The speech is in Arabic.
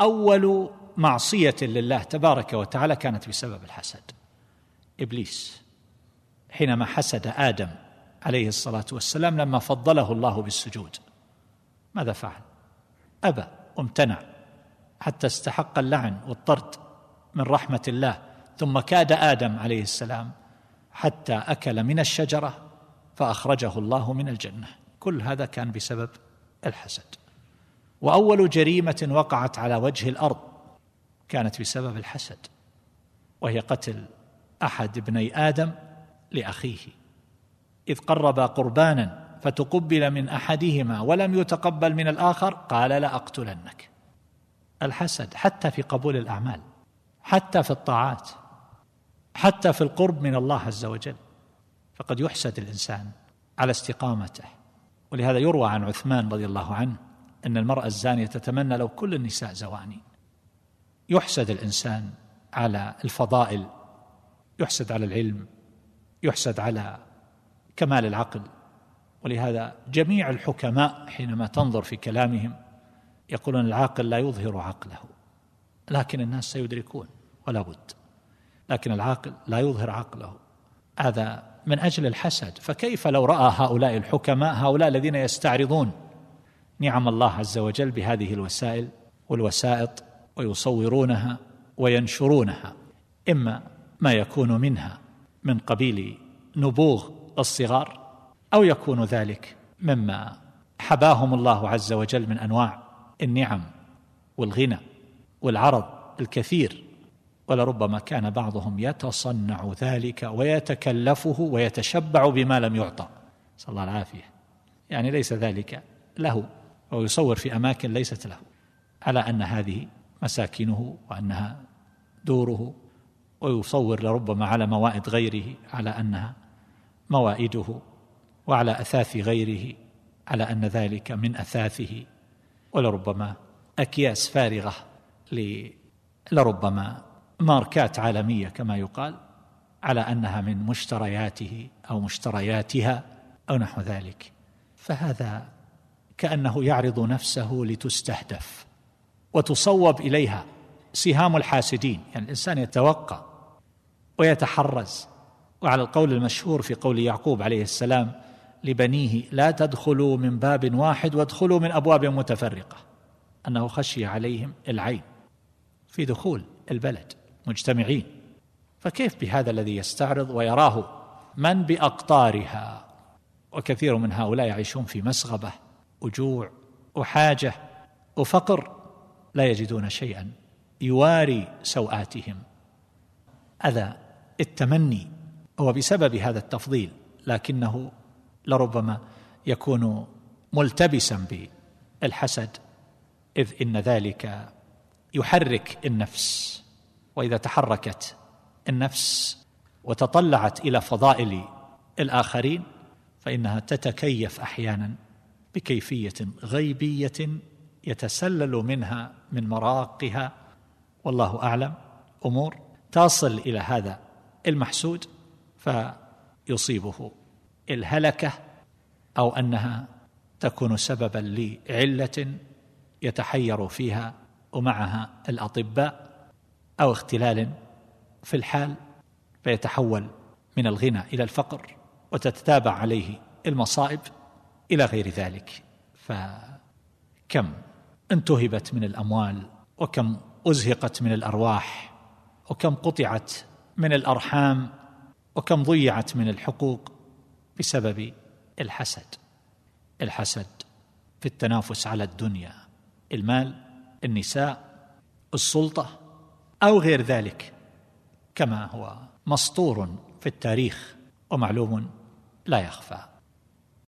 أول معصية لله تبارك وتعالى كانت بسبب الحسد. إبليس حينما حسد آدم عليه الصلاة والسلام لما فضله الله بالسجود. ماذا فعل؟ أبى وامتنع حتى استحق اللعن والطرد من رحمة الله ثم كاد آدم عليه السلام حتى أكل من الشجرة فأخرجه الله من الجنة. كل هذا كان بسبب الحسد. وأول جريمة وقعت على وجه الأرض كانت بسبب الحسد وهي قتل أحد ابني آدم لأخيه. إذ قربا قربانا فتقبل من أحدهما ولم يتقبل من الآخر قال لاقتلنك الحسد حتى في قبول الأعمال حتى في الطاعات حتى في القرب من الله عز وجل. فقد يحسد الإنسان على استقامته ولهذا يروى عن عثمان رضي الله عنه أن المرأة الزانية تتمنى لو كل النساء زواني يحسد الإنسان على الفضائل يحسد على العلم يحسد على كمال العقل. ولهذا جميع الحكماء حينما تنظر في كلامهم يقولون العاقل لا يظهر عقله لكن الناس سيدركون ولا بد. لكن العاقل لا يظهر عقله. هذا من أجل الحسد. فكيف لو رأى هؤلاء الحكماء هؤلاء الذين يستعرضون نعم الله عز وجل بهذه الوسائل والوسائط ويصورونها وينشرونها إما ما يكون منها من قبيل نبوغ الصغار أو يكون ذلك مما حباهم الله عز وجل من أنواع النعم والغنى والعرض الكثير ولربما كان بعضهم يتصنع ذلك ويتكلفه ويتشبع بما لم يعطى. صلى الله العافيه يعني ليس ذلك له ويصور في أماكن ليست له على أن هذه مساكنه وأنها دوره ويصور لربما على موائد غيره على أنها موائده وعلى أثاث غيره على أن ذلك من أثاثه ولربما أكياس فارغة لربما ماركات عالمية كما يقال على أنها من مشترياته أو مشترياتها أو نحو ذلك. فهذا كأنه يعرض نفسه لتستهدف وتصوب إليها سهام الحاسدين يعني الإنسان يتوقع ويتحرز. وعلى القول المشهور في قول يعقوب عليه السلام لبنيه لا تدخلوا من باب واحد وادخلوا من أبواب متفرقة. أنه خشي عليهم العين في دخول البلد مجتمعين. فكيف بهذا الذي يستعرض ويراه من بأقطارها؟ وكثير من هؤلاء يعيشون في مسغبة. وجوع وحاجة وفقر لا يجدون شيئا يواري سوءاتهم هذا التمني هو بسبب هذا التفضيل لكنه لربما يكون ملتبسا بالحسد إذ إن ذلك يحرك النفس وإذا تحركت النفس وتطلعت إلى فضائل الآخرين فإنها تتكيف أحيانا. بكيفية غيبية يتسلل منها من مراقها. والله أعلم. أمور تصل إلى هذا المحسود فيصيبه الهلكة أو أنها تكون سببا لعلة يتحير فيها ومعها الأطباء أو اختلال في الحال فيتحول من الغنى إلى الفقر وتتتابع عليه المصائب. إلى غير ذلك. فكم انتهبت من الأموال وكم أزهقت من الأرواح وكم قطعت من الأرحام وكم ضيعت من الحقوق بسبب الحسد. الحسد في التنافس على الدنيا المال النساء السلطة أو غير ذلك. كما هو مسطور في التاريخ ومعلوم لا يخفى.